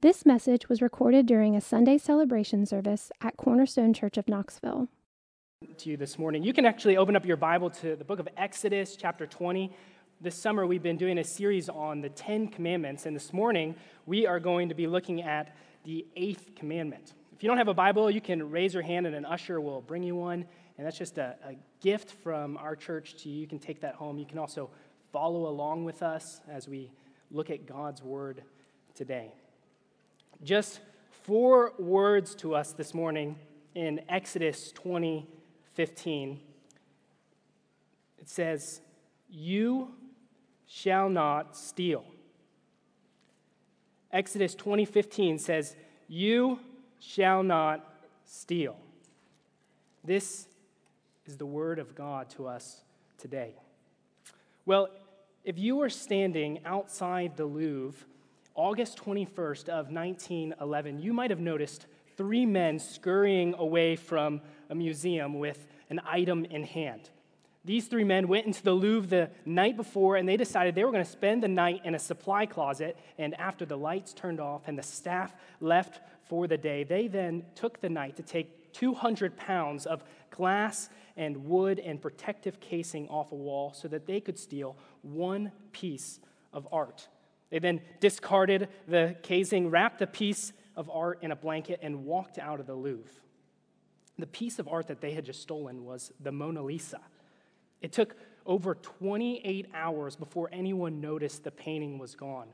This message was recorded during a Sunday celebration service at Cornerstone Church of Knoxville. To you this morning. You can actually open up your Bible to the book of Exodus, chapter 20. This summer, we've been doing a series on the Ten Commandments, and this morning, we are going to be looking at the eighth commandment. If you don't have a Bible, you can raise your hand, and an usher will bring you one. And that's just a, a gift from our church to you. You can take that home. You can also follow along with us as we look at God's Word today. Just four words to us this morning in Exodus 20 15. It says, You shall not steal. Exodus 20 15 says, You shall not steal. This is the word of God to us today. Well, if you were standing outside the Louvre August 21st of 1911, you might have noticed three men scurrying away from a museum with an item in hand. These three men went into the Louvre the night before and they decided they were going to spend the night in a supply closet. And after the lights turned off and the staff left for the day, they then took the night to take 200 pounds of glass and wood and protective casing off a wall so that they could steal one piece of art. They then discarded the casing, wrapped the piece of art in a blanket, and walked out of the Louvre. The piece of art that they had just stolen was the Mona Lisa. It took over 28 hours before anyone noticed the painting was gone.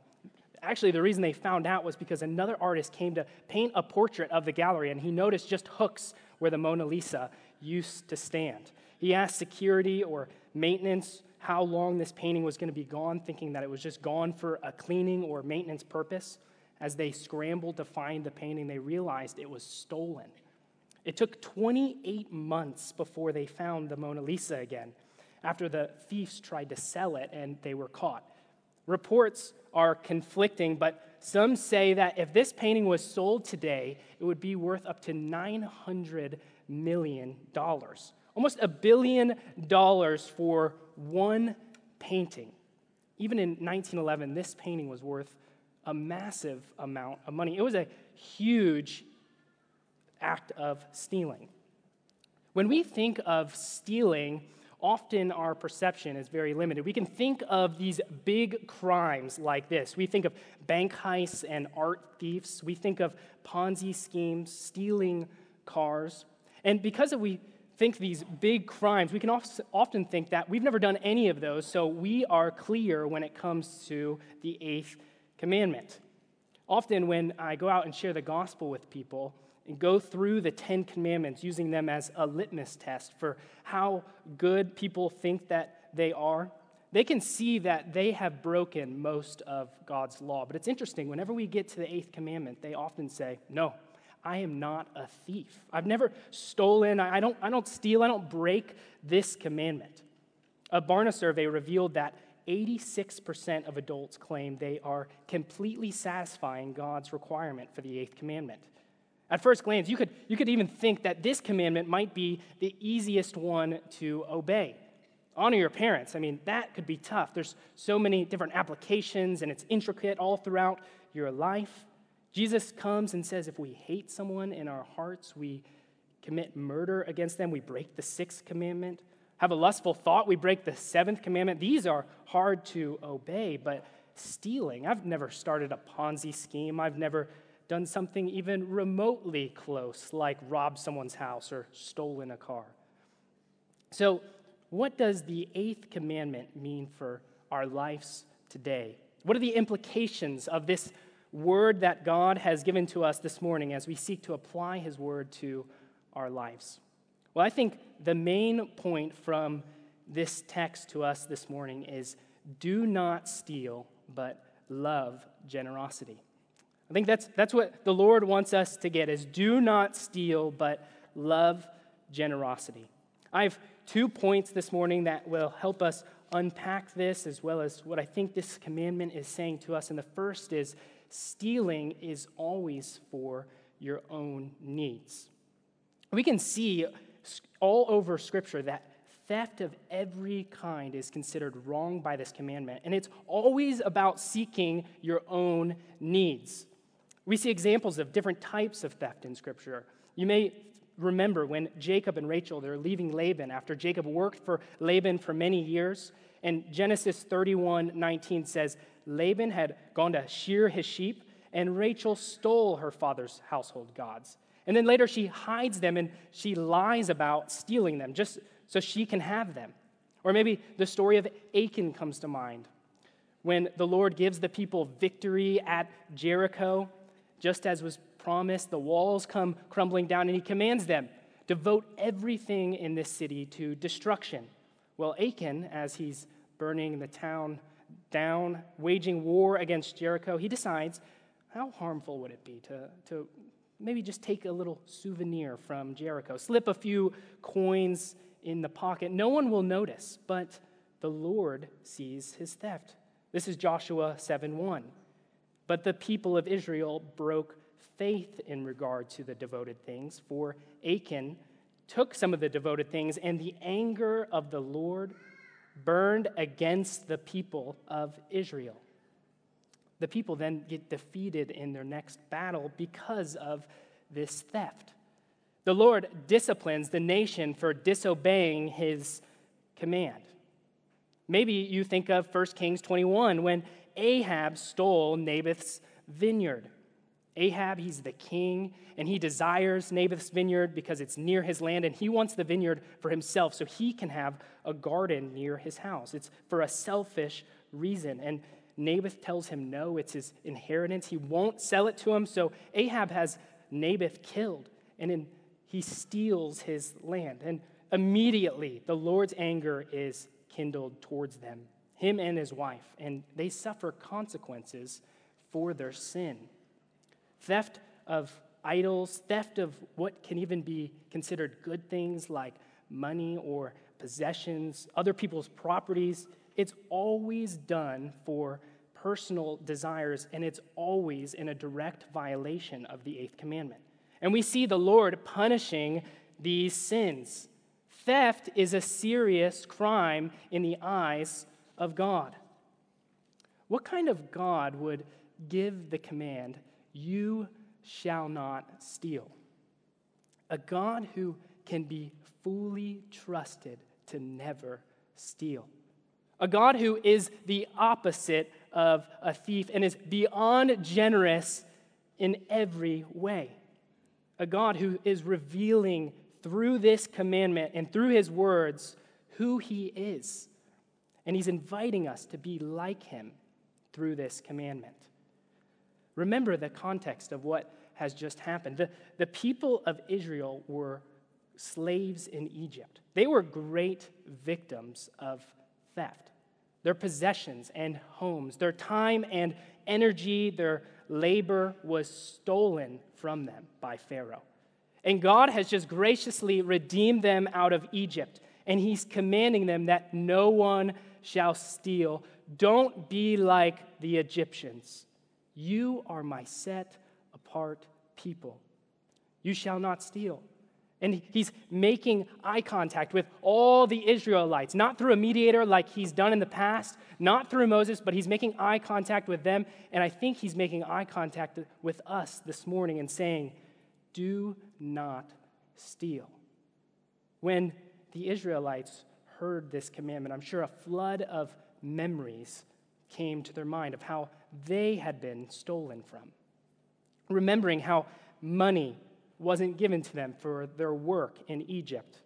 Actually, the reason they found out was because another artist came to paint a portrait of the gallery, and he noticed just hooks where the Mona Lisa used to stand. He asked security or maintenance how long this painting was going to be gone, thinking that it was just gone for a cleaning or maintenance purpose. As they scrambled to find the painting, they realized it was stolen. It took 28 months before they found the Mona Lisa again, after the thieves tried to sell it and they were caught. Reports are conflicting, but some say that if this painting was sold today, it would be worth up to $900 million. Almost a billion dollars for one painting. Even in 1911, this painting was worth a massive amount of money. It was a huge act of stealing. When we think of stealing, often our perception is very limited. We can think of these big crimes like this. We think of bank heists and art thieves. We think of Ponzi schemes, stealing cars. And because of we think these big crimes, we can often think that we've never done any of those, so we are clear when it comes to the eighth commandment. Often, when I go out and share the gospel with people and go through the Ten Commandments, using them as a litmus test for how good people think that they are, they can see that they have broken most of God's law. But it's interesting, whenever we get to the eighth commandment, they often say, No, I am not a thief. I've never stolen. I don't, I don't steal. I don't break this commandment. A Barna survey revealed that 86% of adults claim they are completely satisfying God's requirement for the eighth commandment. At first glance, you could, you could even think that this commandment might be the easiest one to obey. Honor your parents. I mean, that could be tough. There's so many different applications, and it's intricate all throughout your life. Jesus comes and says if we hate someone in our hearts, we commit murder against them, we break the sixth commandment. Have a lustful thought, we break the seventh commandment. These are hard to obey, but stealing, I've never started a Ponzi scheme. I've never done something even remotely close, like robbed someone's house or stolen a car. So, what does the eighth commandment mean for our lives today? What are the implications of this word that God has given to us this morning as we seek to apply his word to our lives? Well, I think the main point from this text to us this morning is do not steal, but love generosity. I think that's, that's what the Lord wants us to get is do not steal, but love generosity. I have two points this morning that will help us unpack this as well as what I think this commandment is saying to us. And the first is stealing is always for your own needs. We can see all over Scripture that theft of every kind is considered wrong by this commandment, and it's always about seeking your own needs. We see examples of different types of theft in Scripture. You may remember when Jacob and Rachel they're leaving Laban after Jacob worked for Laban for many years. And Genesis 31 19 says, Laban had gone to shear his sheep, and Rachel stole her father's household gods. And then later she hides them and she lies about stealing them just so she can have them. Or maybe the story of Achan comes to mind when the Lord gives the people victory at Jericho, just as was promised, the walls come crumbling down, and he commands them to devote everything in this city to destruction. Well, Achan, as he's burning the town down, waging war against Jericho, he decides how harmful would it be to, to maybe just take a little souvenir from Jericho, slip a few coins in the pocket. No one will notice, but the Lord sees his theft. This is Joshua 7 1. But the people of Israel broke faith in regard to the devoted things, for Achan took some of the devoted things, and the anger of the Lord burned against the people of Israel. The people then get defeated in their next battle because of this theft. The Lord disciplines the nation for disobeying his command. Maybe you think of 1 Kings 21 when Ahab stole Naboth's vineyard. Ahab, he's the king, and he desires Naboth's vineyard because it's near his land, and he wants the vineyard for himself so he can have a garden near his house. It's for a selfish reason. And Naboth tells him no, it's his inheritance. He won't sell it to him, so Ahab has Naboth killed, and he steals his land. And immediately the Lord's anger is kindled towards them, him and his wife, and they suffer consequences for their sin. Theft of idols, theft of what can even be considered good things like money or possessions, other people's properties, it's always done for personal desires, and it's always in a direct violation of the eighth commandment. And we see the Lord punishing these sins. Theft is a serious crime in the eyes of God. What kind of God would give the command, You shall not steal? A God who can be fully trusted to never steal. A God who is the opposite of a thief and is beyond generous in every way. A God who is revealing through this commandment and through his words who he is. And he's inviting us to be like him through this commandment. Remember the context of what has just happened. The, the people of Israel were slaves in Egypt, they were great victims of theft their possessions and homes, their time and energy, their labor was stolen from them by Pharaoh. And God has just graciously redeemed them out of Egypt. And He's commanding them that no one shall steal. Don't be like the Egyptians. You are my set apart people. You shall not steal. And he's making eye contact with all the Israelites, not through a mediator like he's done in the past, not through Moses, but he's making eye contact with them. And I think he's making eye contact with us this morning and saying, Do not steal. When the Israelites heard this commandment, I'm sure a flood of memories came to their mind of how they had been stolen from. Remembering how money wasn't given to them for their work in Egypt.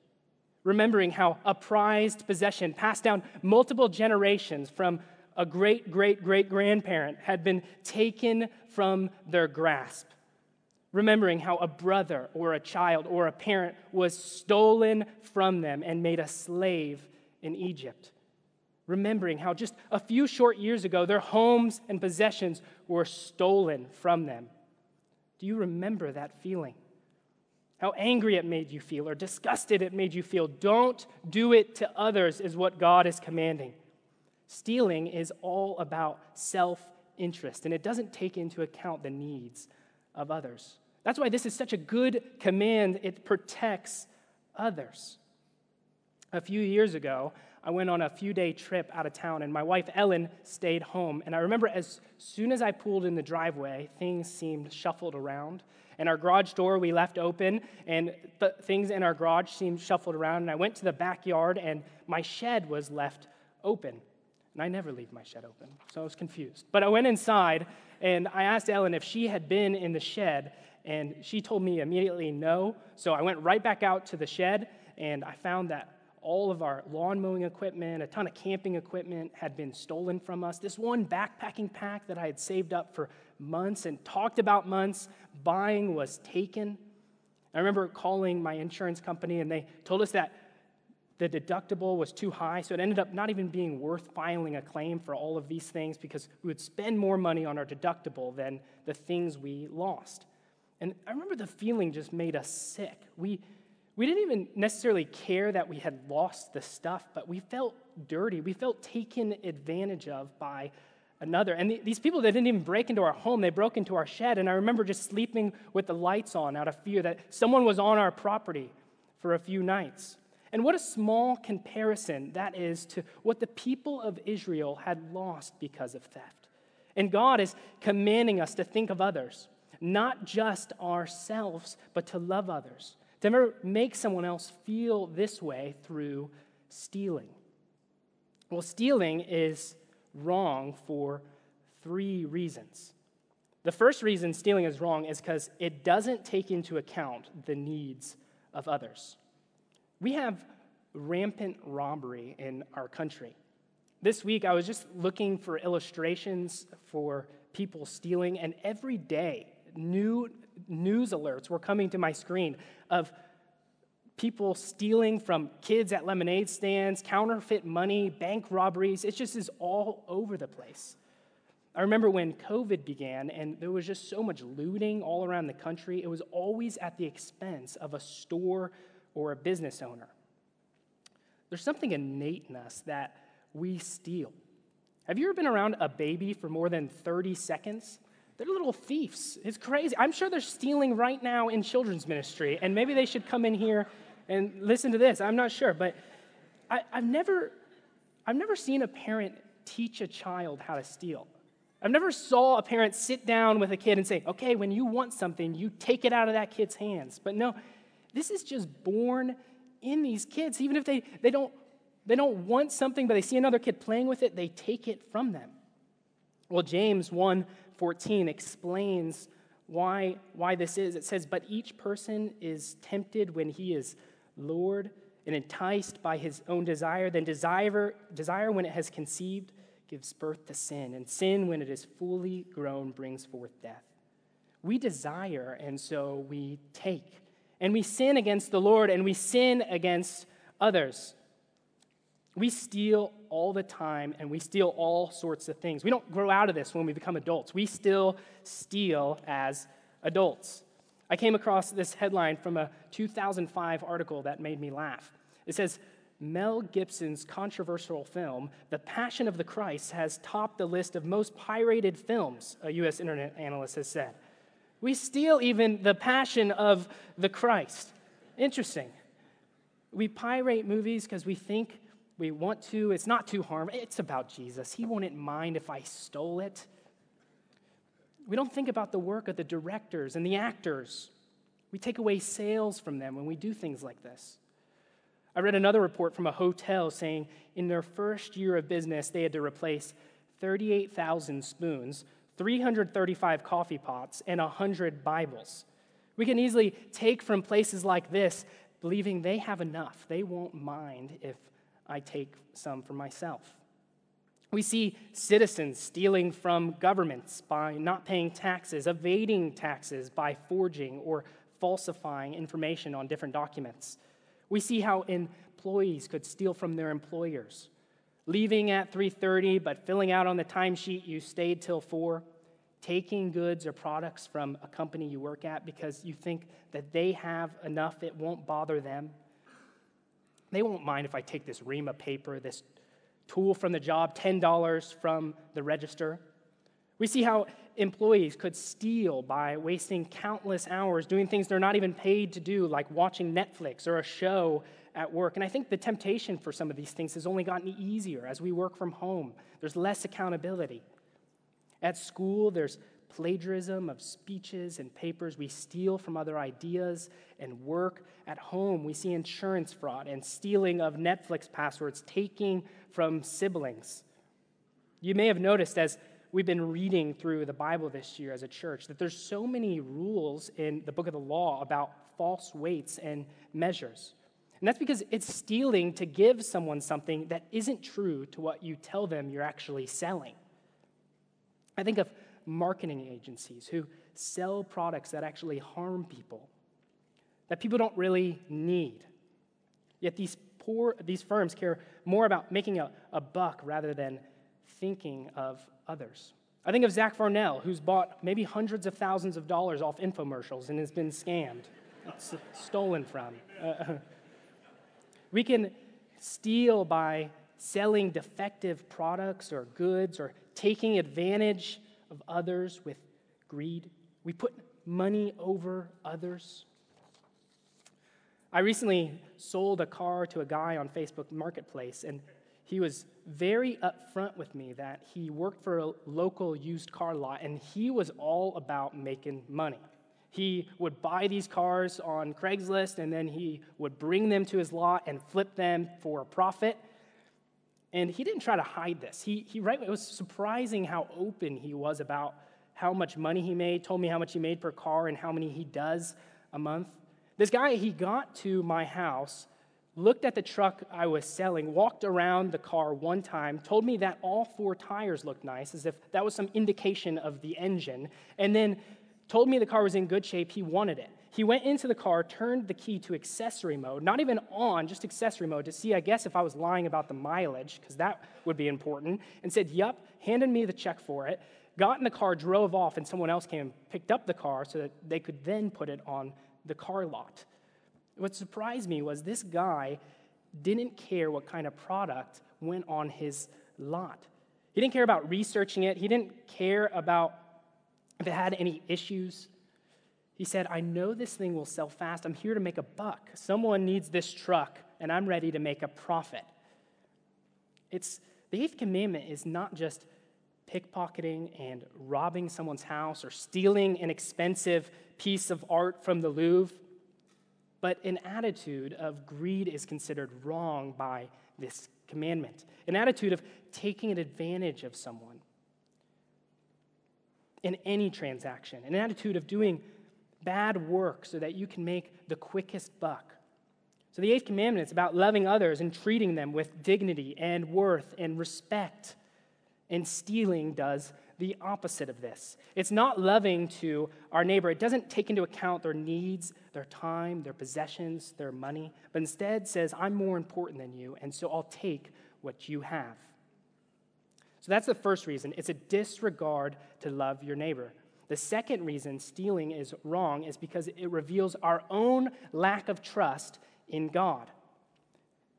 Remembering how a prized possession passed down multiple generations from a great great great grandparent had been taken from their grasp. Remembering how a brother or a child or a parent was stolen from them and made a slave in Egypt. Remembering how just a few short years ago their homes and possessions were stolen from them. Do you remember that feeling? how angry it made you feel or disgusted it made you feel. Don't do it to others, is what God is commanding. Stealing is all about self interest, and it doesn't take into account the needs of others. That's why this is such a good command. It protects others. A few years ago, I went on a few day trip out of town, and my wife Ellen stayed home. And I remember as soon as I pulled in the driveway, things seemed shuffled around. And our garage door we left open, and th- things in our garage seemed shuffled around. And I went to the backyard, and my shed was left open. And I never leave my shed open, so I was confused. But I went inside, and I asked Ellen if she had been in the shed, and she told me immediately no. So I went right back out to the shed, and I found that all of our lawn mowing equipment, a ton of camping equipment had been stolen from us. This one backpacking pack that I had saved up for months and talked about months buying was taken. I remember calling my insurance company and they told us that the deductible was too high, so it ended up not even being worth filing a claim for all of these things because we would spend more money on our deductible than the things we lost. And I remember the feeling just made us sick. We we didn't even necessarily care that we had lost the stuff, but we felt dirty. We felt taken advantage of by another. And th- these people, they didn't even break into our home, they broke into our shed. And I remember just sleeping with the lights on out of fear that someone was on our property for a few nights. And what a small comparison that is to what the people of Israel had lost because of theft. And God is commanding us to think of others, not just ourselves, but to love others to ever make someone else feel this way through stealing. Well, stealing is wrong for three reasons. The first reason stealing is wrong is because it doesn't take into account the needs of others. We have rampant robbery in our country. This week, I was just looking for illustrations for people stealing, and every day, new news alerts were coming to my screen of people stealing from kids at lemonade stands, counterfeit money, bank robberies. It just is all over the place. I remember when COVID began and there was just so much looting all around the country, it was always at the expense of a store or a business owner. There's something innate in us that we steal. Have you ever been around a baby for more than 30 seconds? They're little thieves. It's crazy. I'm sure they're stealing right now in children's ministry, and maybe they should come in here and listen to this. I'm not sure, but I, have never, I've never seen a parent teach a child how to steal. I've never saw a parent sit down with a kid and say, "Okay, when you want something, you take it out of that kid's hands." But no, this is just born in these kids. Even if they, they don't they don't want something, but they see another kid playing with it, they take it from them. Well, James 1 14 explains why, why this is. It says, But each person is tempted when he is lured and enticed by his own desire. Then desire, desire, when it has conceived, gives birth to sin. And sin, when it is fully grown, brings forth death. We desire, and so we take. And we sin against the Lord, and we sin against others. We steal all the time and we steal all sorts of things. We don't grow out of this when we become adults. We still steal as adults. I came across this headline from a 2005 article that made me laugh. It says, Mel Gibson's controversial film, The Passion of the Christ, has topped the list of most pirated films, a U.S. internet analyst has said. We steal even the passion of the Christ. Interesting. We pirate movies because we think we want to. It's not too harmful. It's about Jesus. He wouldn't mind if I stole it. We don't think about the work of the directors and the actors. We take away sales from them when we do things like this. I read another report from a hotel saying in their first year of business, they had to replace 38,000 spoons, 335 coffee pots, and 100 Bibles. We can easily take from places like this, believing they have enough. They won't mind if I take some for myself. We see citizens stealing from governments by not paying taxes, evading taxes by forging or falsifying information on different documents. We see how employees could steal from their employers, leaving at 3:30 but filling out on the timesheet you stayed till 4, taking goods or products from a company you work at because you think that they have enough it won't bother them. They won't mind if I take this ream of paper, this tool from the job, $10 from the register. We see how employees could steal by wasting countless hours doing things they're not even paid to do, like watching Netflix or a show at work. And I think the temptation for some of these things has only gotten easier as we work from home. There's less accountability. At school, there's plagiarism of speeches and papers. We steal from other ideas and work. At home, we see insurance fraud and stealing of Netflix passwords, taking from siblings. You may have noticed as we've been reading through the Bible this year as a church that there's so many rules in the book of the law about false weights and measures. And that's because it's stealing to give someone something that isn't true to what you tell them you're actually selling. I think of marketing agencies who sell products that actually harm people, that people don't really need. Yet these, poor, these firms care more about making a, a buck rather than thinking of others. I think of Zach Farnell, who's bought maybe hundreds of thousands of dollars off infomercials and has been scammed, stolen from. Uh, we can steal by selling defective products or goods or taking advantage of others with greed. We put money over others. I recently sold a car to a guy on Facebook Marketplace, and he was very upfront with me that he worked for a local used car lot and he was all about making money. He would buy these cars on Craigslist and then he would bring them to his lot and flip them for a profit. And he didn't try to hide this. He, he right, it was surprising how open he was about how much money he made, told me how much he made per car and how many he does a month. This guy, he got to my house looked at the truck I was selling, walked around the car one time, told me that all four tires looked nice, as if that was some indication of the engine, and then told me the car was in good shape. He wanted it. He went into the car, turned the key to accessory mode, not even on, just accessory mode, to see, I guess, if I was lying about the mileage, because that would be important, and said, Yup, handed me the check for it, got in the car, drove off, and someone else came and picked up the car so that they could then put it on the car lot. What surprised me was this guy didn't care what kind of product went on his lot. He didn't care about researching it, he didn't care about if it had any issues. He said, I know this thing will sell fast. I'm here to make a buck. Someone needs this truck, and I'm ready to make a profit. It's the eighth commandment is not just pickpocketing and robbing someone's house or stealing an expensive piece of art from the Louvre. But an attitude of greed is considered wrong by this commandment, an attitude of taking advantage of someone in any transaction, an attitude of doing bad work so that you can make the quickest buck. So, the eighth commandment is about loving others and treating them with dignity and worth and respect. And stealing does the opposite of this. It's not loving to our neighbor. It doesn't take into account their needs, their time, their possessions, their money, but instead says, I'm more important than you, and so I'll take what you have. So that's the first reason. It's a disregard to love your neighbor. The second reason stealing is wrong is because it reveals our own lack of trust in God.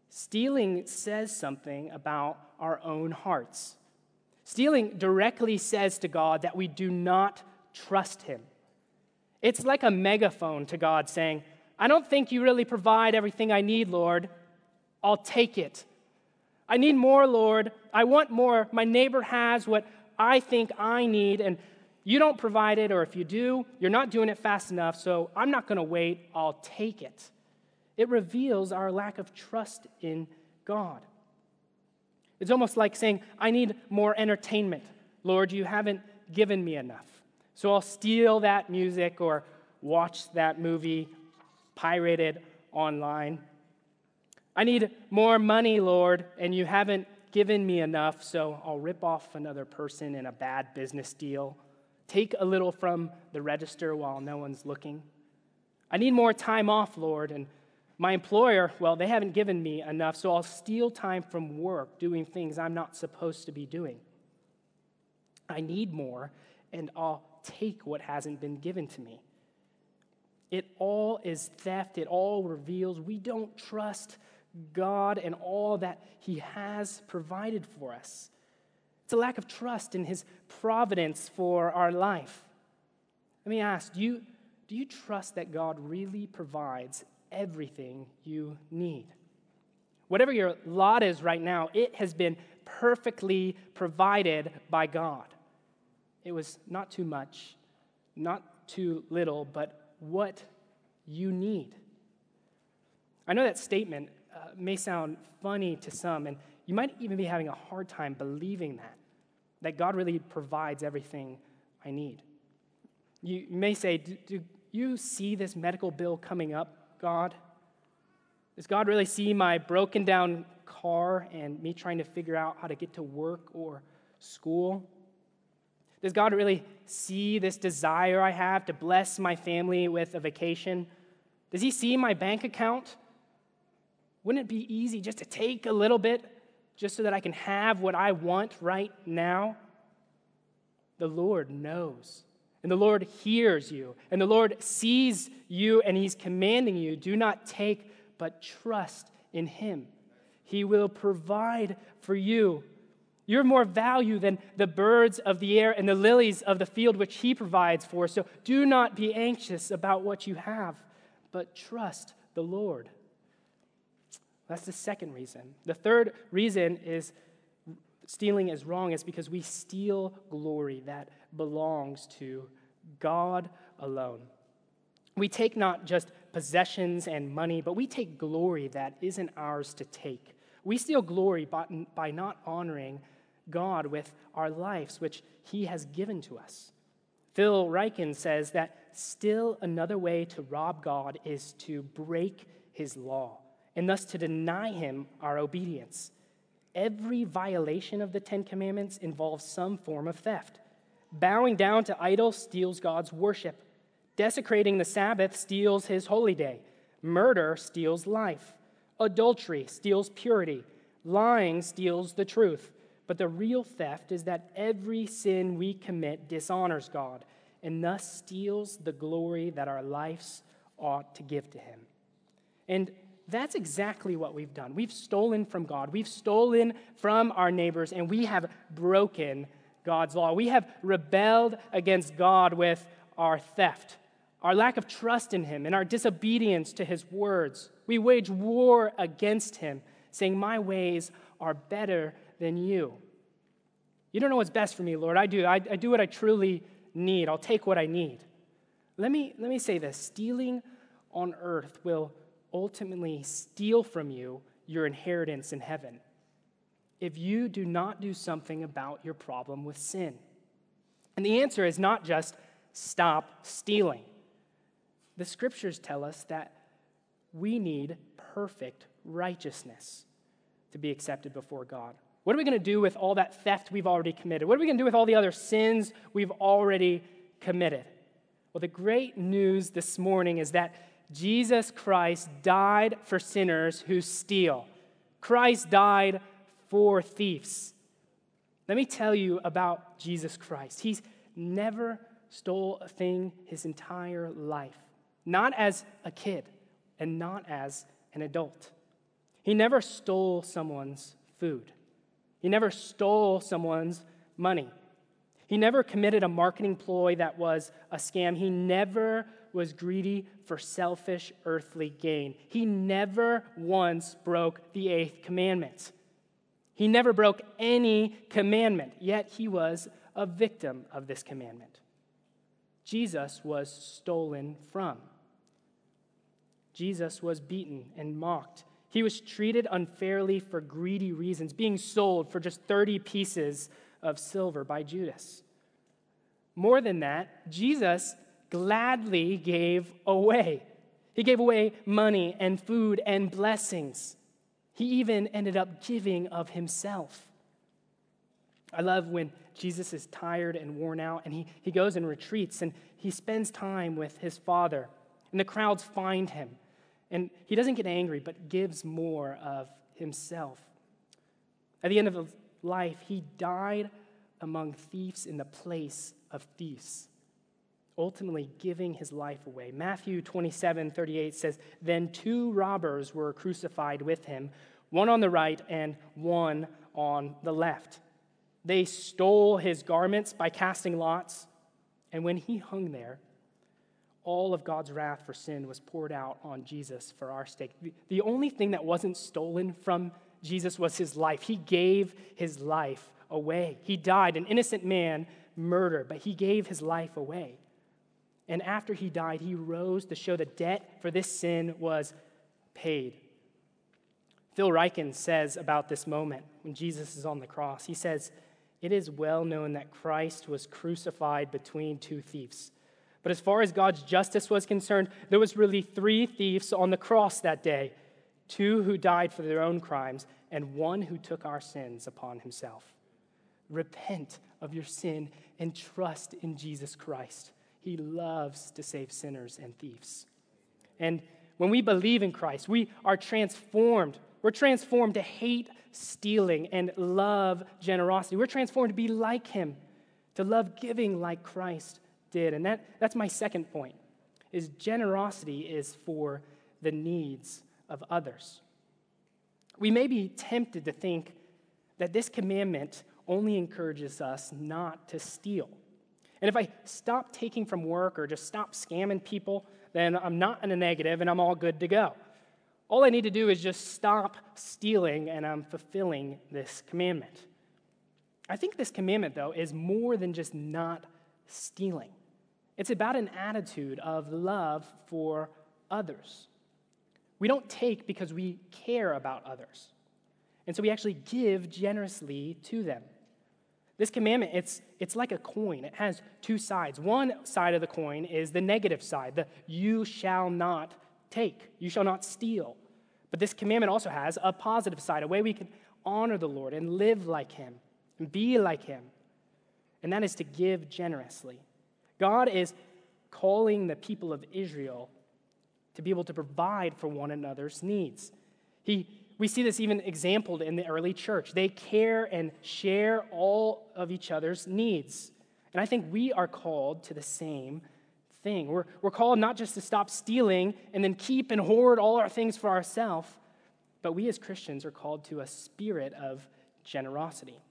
Stealing says something about our own hearts. Stealing directly says to God that we do not trust Him. It's like a megaphone to God saying, I don't think you really provide everything I need, Lord. I'll take it. I need more, Lord. I want more. My neighbor has what I think I need, and you don't provide it, or if you do, you're not doing it fast enough, so I'm not going to wait. I'll take it. It reveals our lack of trust in God. It's almost like saying, I need more entertainment. Lord, you haven't given me enough. So I'll steal that music or watch that movie pirated online. I need more money, Lord, and you haven't given me enough, so I'll rip off another person in a bad business deal. Take a little from the register while no one's looking. I need more time off, Lord, and my employer, well, they haven't given me enough, so I'll steal time from work doing things I'm not supposed to be doing. I need more, and I'll take what hasn't been given to me. It all is theft. It all reveals we don't trust God and all that He has provided for us. It's a lack of trust in his providence for our life. Let me ask do you, do you trust that God really provides everything you need? Whatever your lot is right now, it has been perfectly provided by God. It was not too much, not too little, but what you need. I know that statement uh, may sound funny to some, and you might even be having a hard time believing that, that God really provides everything I need. You may say, do, do you see this medical bill coming up, God? Does God really see my broken down car and me trying to figure out how to get to work or school? Does God really see this desire I have to bless my family with a vacation? Does He see my bank account? Wouldn't it be easy just to take a little bit just so that I can have what I want right now? The Lord knows. And the Lord hears you. And the Lord sees you and He's commanding you do not take, but trust in Him. He will provide for you. You're more value than the birds of the air and the lilies of the field, which He provides for. So do not be anxious about what you have, but trust the Lord. That's the second reason. The third reason is stealing is wrong is because we steal glory that belongs to God alone. We take not just possessions and money, but we take glory that isn't ours to take. We steal glory by, not honoring God with our lives, which He has given to us. Phil Ryken says that still another way to rob God is to break His law and thus to deny Him our obedience. Every violation of the Ten Commandments involves some form of theft. Bowing down to idols steals God's worship. Desecrating the Sabbath steals His holy day. Murder steals life. Adultery steals purity. Lying steals the truth. But the real theft is that every sin we commit dishonors God and thus steals the glory that our lives ought to give to Him. And that's exactly what we've done. We've stolen from God, we've stolen from our neighbors, and we have broken God's law. We have rebelled against God with our theft, our lack of trust in Him, and our disobedience to His words. We wage war against Him, saying, My ways are better than you. You don't know what's best for me, Lord. I do. I, I do what I truly need. I'll take what I need. Let me, let me say this stealing on earth will ultimately steal from you your inheritance in heaven if you do not do something about your problem with sin. And the answer is not just stop stealing. The scriptures tell us that we need perfect righteousness to be accepted before God. What are we going to do with all that theft we've already committed? What are we going to do with all the other sins we've already committed? Well, the great news this morning is that Jesus Christ died for sinners who steal. Christ died for thieves. Let me tell you about Jesus Christ. He's never stole a thing his entire life, not as a kid and not as an adult. He never stole someone's food. He never stole someone's money. He never committed a marketing ploy that was a scam. He never was greedy for selfish earthly gain. He never once broke the eighth commandment. He never broke any commandment, yet he was a victim of this commandment. Jesus was stolen from. Jesus was beaten and mocked he was treated unfairly for greedy reasons, being sold for just 30 pieces of silver by Judas. More than that, Jesus gladly gave away. He gave away money and food and blessings. He even ended up giving of himself. I love when Jesus is tired and worn out and he, he goes and retreats and he spends time with his father. And the crowds find him and he doesn't get angry, but gives more of himself. At the end of life, he died among thieves in the place of thieves, ultimately giving his life away. Matthew 27 38 says, Then two robbers were crucified with him, one on the right and one on the left. They stole his garments by casting lots. And when he hung there, all of God's wrath for sin was poured out on Jesus for our sake. The only thing that wasn't stolen from Jesus was his life. He gave his life away. He died, an innocent man murdered, but he gave his life away. And after he died, he rose to show the debt for this sin was paid. Phil Ryken says about this moment when Jesus is on the cross, he says, It is well known that Christ was crucified between two thieves. But as far as God's justice was concerned, there was really three thieves on the cross that day two who died for their own crimes, and one who took our sins upon himself. Repent of your sin and trust in Jesus Christ. He loves to save sinners and thieves. And when we believe in Christ, we are transformed. We're transformed to hate stealing and love generosity. We're transformed to be like Him, to love giving like Christ did. And that, that's my second point is generosity is for the needs of others. We may be tempted to think that this commandment only encourages us not to steal. And if I stop taking from work or just stop scamming people, then I'm not in a negative and I'm all good to go. All I need to do is just stop stealing and I'm fulfilling this commandment. I think this commandment, though, is more than just not stealing. It's about an attitude of love for others. We don't take because we care about others. And so we actually give generously to them. This commandment, it's, it's like a coin. It has two sides. One side of the coin is the negative side, the you shall not take, you shall not steal. But this commandment also has a positive side, a way we can honor the Lord and live like Him and be like Him. And that is to give generously. God is calling the people of Israel to be able to provide for one another's needs. He we see this even exampled in the early church. They care and share all of each other's needs. And I think we are called to the same thing. We're, we're called not just to stop stealing and then keep and hoard all our things for ourselves, but we as Christians are called to a spirit of generosity.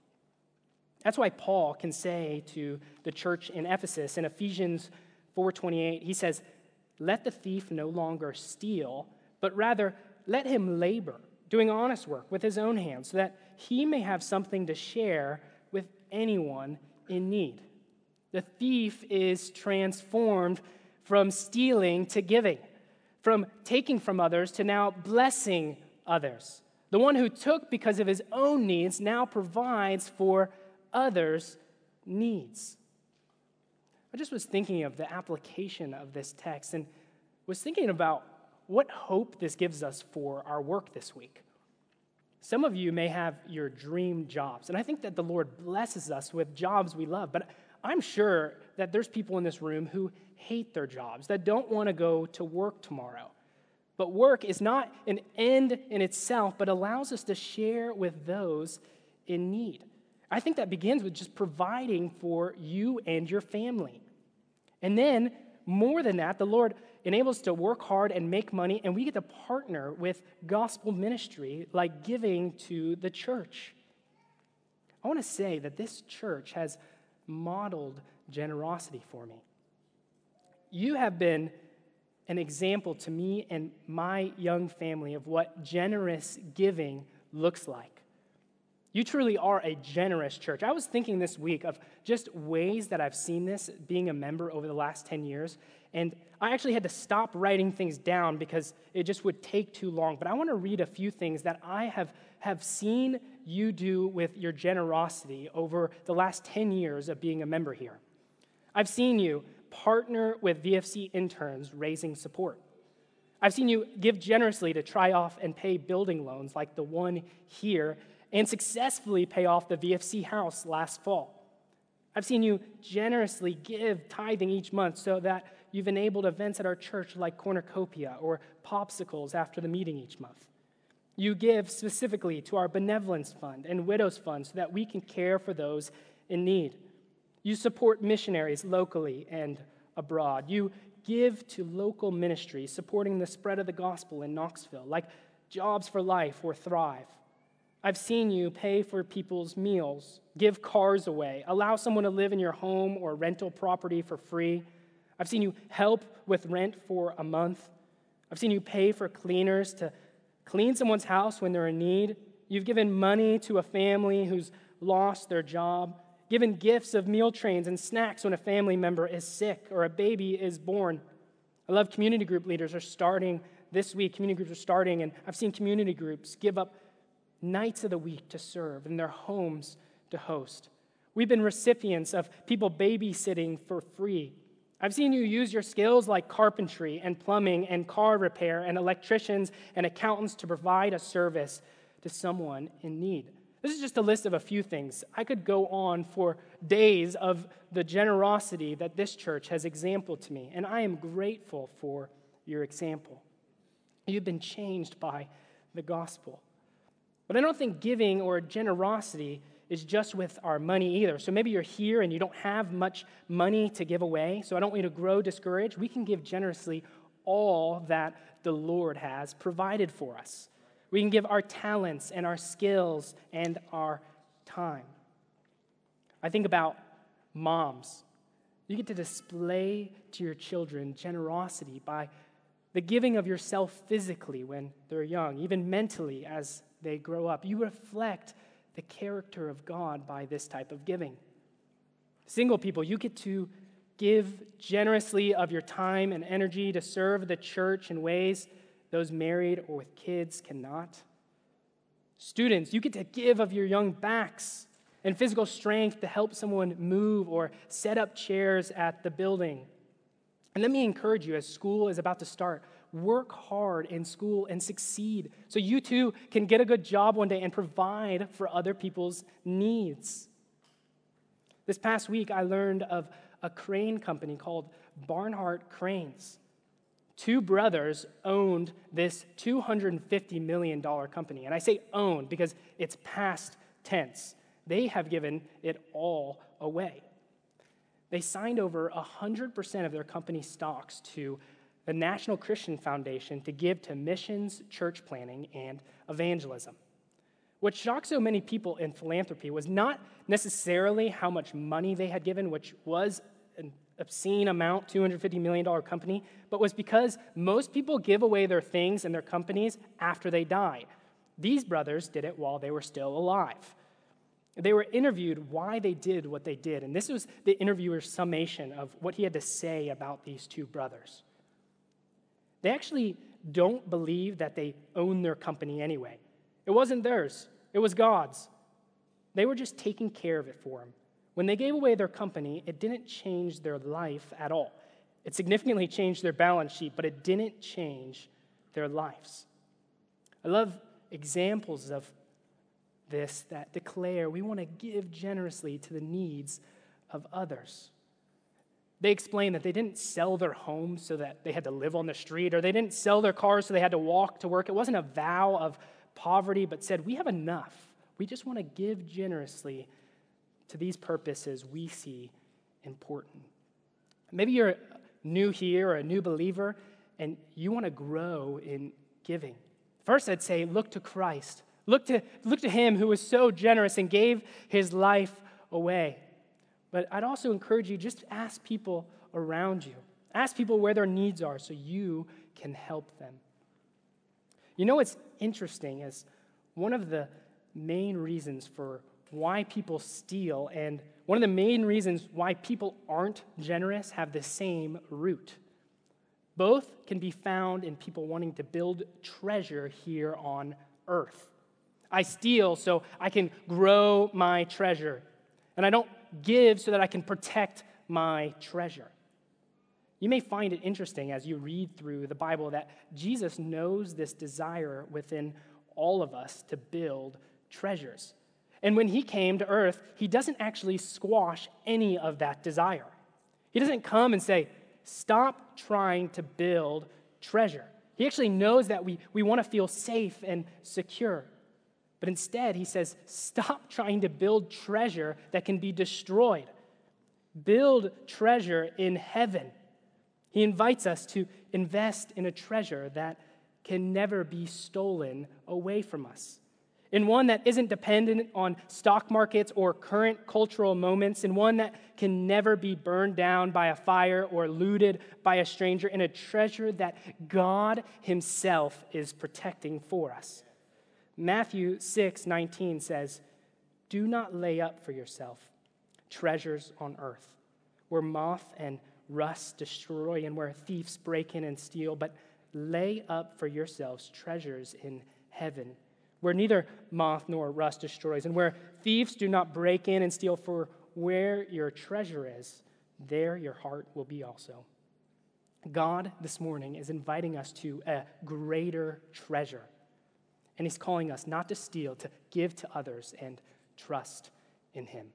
That's why Paul can say to the church in Ephesus in Ephesians 4:28, he says, "Let the thief no longer steal, but rather let him labor." Doing honest work with his own hands, so that he may have something to share with anyone in need. The thief is transformed from stealing to giving, from taking from others to now blessing others. The one who took because of his own needs now provides for others' needs. I just was thinking of the application of this text and was thinking about what hope this gives us for our work this week. Some of you may have your dream jobs, and I think that the Lord blesses us with jobs we love, but I'm sure that there's people in this room who hate their jobs, that don't want to go to work tomorrow. But work is not an end in itself, but allows us to share with those in need. I think that begins with just providing for you and your family. And then, more than that, the Lord enables us to work hard and make money, and we get to partner with gospel ministry like giving to the church. I want to say that this church has modeled generosity for me. You have been an example to me and my young family of what generous giving looks like. You truly are a generous church. I was thinking this week of just ways that I've seen this being a member over the last 10 years. And I actually had to stop writing things down because it just would take too long. But I want to read a few things that I have, have seen you do with your generosity over the last 10 years of being a member here. I've seen you partner with VFC interns raising support. I've seen you give generously to try off and pay building loans like the one here and successfully pay off the VFC house last fall. I've seen you generously give tithing each month so that you've enabled events at our church like cornucopia or popsicles after the meeting each month. You give specifically to our benevolence fund and widows fund so that we can care for those in need. You support missionaries locally and abroad. You give to local ministries supporting the spread of the gospel in Knoxville, like Jobs for Life or Thrive. I've seen you pay for people's meals, give cars away, allow someone to live in your home or rental property for free. I've seen you help with rent for a month. I've seen you pay for cleaners to clean someone's house when they're in need. You've given money to a family who's lost their job, given gifts of meal trains and snacks when a family member is sick or a baby is born. I love community group leaders are starting this week. Community groups are starting, and I've seen community groups give up nights of the week to serve and their homes to host. We've been recipients of people babysitting for free. I've seen you use your skills like carpentry and plumbing and car repair and electricians and accountants to provide a service to someone in need. This is just a list of a few things. I could go on for days of the generosity that this church has exampled to me, and I am grateful for your example. You've been changed by the gospel. But I don't think giving or generosity is just with our money either. So maybe you're here and you don't have much money to give away. So I don't want you to grow discouraged. We can give generously all that the Lord has provided for us. We can give our talents and our skills and our time. I think about moms. You get to display to your children generosity by the giving of yourself physically when they're young, even mentally as they grow up. You reflect the character of God by this type of giving. Single people, you get to give generously of your time and energy to serve the church in ways those married or with kids cannot. Students, you get to give of your young backs and physical strength to help someone move or set up chairs at the building. And let me encourage you as school is about to start work hard in school and succeed so you too can get a good job one day and provide for other people's needs. This past week, I learned of a crane company called Barnhart Cranes. Two brothers owned this $250 million company. And I say owned because it's past tense. They have given it all away. They signed over 100% of their company stocks to the National Christian Foundation to give to missions, church planning, and evangelism. What shocked so many people in philanthropy was not necessarily how much money they had given, which was an obscene amount, $250 million company, but was because most people give away their things and their companies after they die. These brothers did it while they were still alive. They were interviewed why they did what they did, and this was the interviewer's summation of what he had to say about these two brothers. They actually don't believe that they own their company anyway. It wasn't theirs, it was God's. They were just taking care of it for him. When they gave away their company, it didn't change their life at all. It significantly changed their balance sheet, but it didn't change their lives. I love examples of this that declare we want to give generously to the needs of others. They explained that they didn't sell their homes so that they had to live on the street, or they didn't sell their cars so they had to walk to work. It wasn't a vow of poverty, but said, We have enough. We just want to give generously to these purposes we see important. Maybe you're new here or a new believer and you want to grow in giving. First, I'd say look to Christ. Look to, look to Him who was so generous and gave His life away. But I'd also encourage you just ask people around you. Ask people where their needs are so you can help them. You know what's interesting is one of the main reasons for why people steal and one of the main reasons why people aren't generous have the same root. Both can be found in people wanting to build treasure here on earth. I steal so I can grow my treasure. And I don't give so that I can protect my treasure. You may find it interesting as you read through the Bible that Jesus knows this desire within all of us to build treasures. And when he came to earth, he doesn't actually squash any of that desire. He doesn't come and say, Stop trying to build treasure. He actually knows that we, we want to feel safe and secure. But instead, he says, stop trying to build treasure that can be destroyed. Build treasure in heaven. He invites us to invest in a treasure that can never be stolen away from us. in one that isn't dependent on stock markets or current cultural moments, in one that can never be burned down by a fire or looted by a stranger, in a treasure that God Himself is protecting for us. Matthew 6 19 says, Do not lay up for yourself treasures on earth, where moth and rust destroy and where thieves break in and steal, but lay up for yourselves treasures in heaven where neither moth nor rust destroys, and where thieves do not break in and steal, for where your treasure is, there your heart will be also. God this morning is inviting us to a greater treasure. And He's calling us not to steal, to give to others and trust in Him.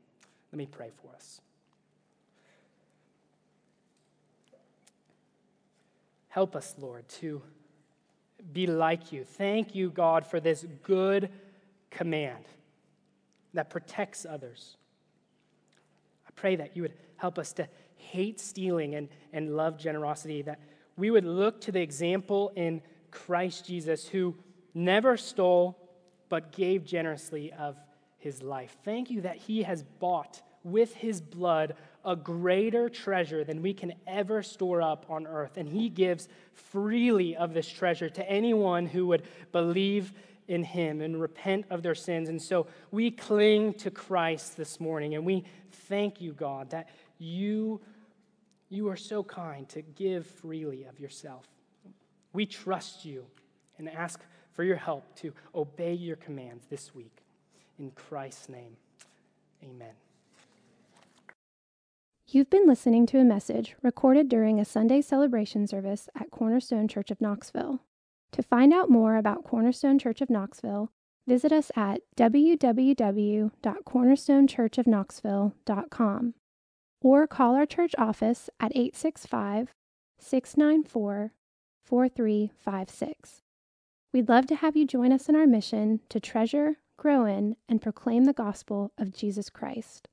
Let me pray for us. Help us, Lord, to be like you. Thank you, God, for this good command that protects others. I pray that you would help us to hate stealing and, and love generosity, that we would look to the example in Christ Jesus who never stole but gave generously of his life. Thank you that he has bought with his blood a greater treasure than we can ever store up on earth. And he gives freely of this treasure to anyone who would believe in him and repent of their sins. And so we cling to Christ this morning and we thank you, God, that you, you are so kind to give freely of yourself. We trust you and ask for your help to obey your commands this week. In Christ's name, amen. You've been listening to a message recorded during a Sunday celebration service at Cornerstone Church of Knoxville. To find out more about Cornerstone Church of Knoxville, visit us at www.cornerstonechurchofknoxville.com or call our church office at 865 694 4356. We'd love to have you join us in our mission to treasure, grow in, and proclaim the gospel of Jesus Christ.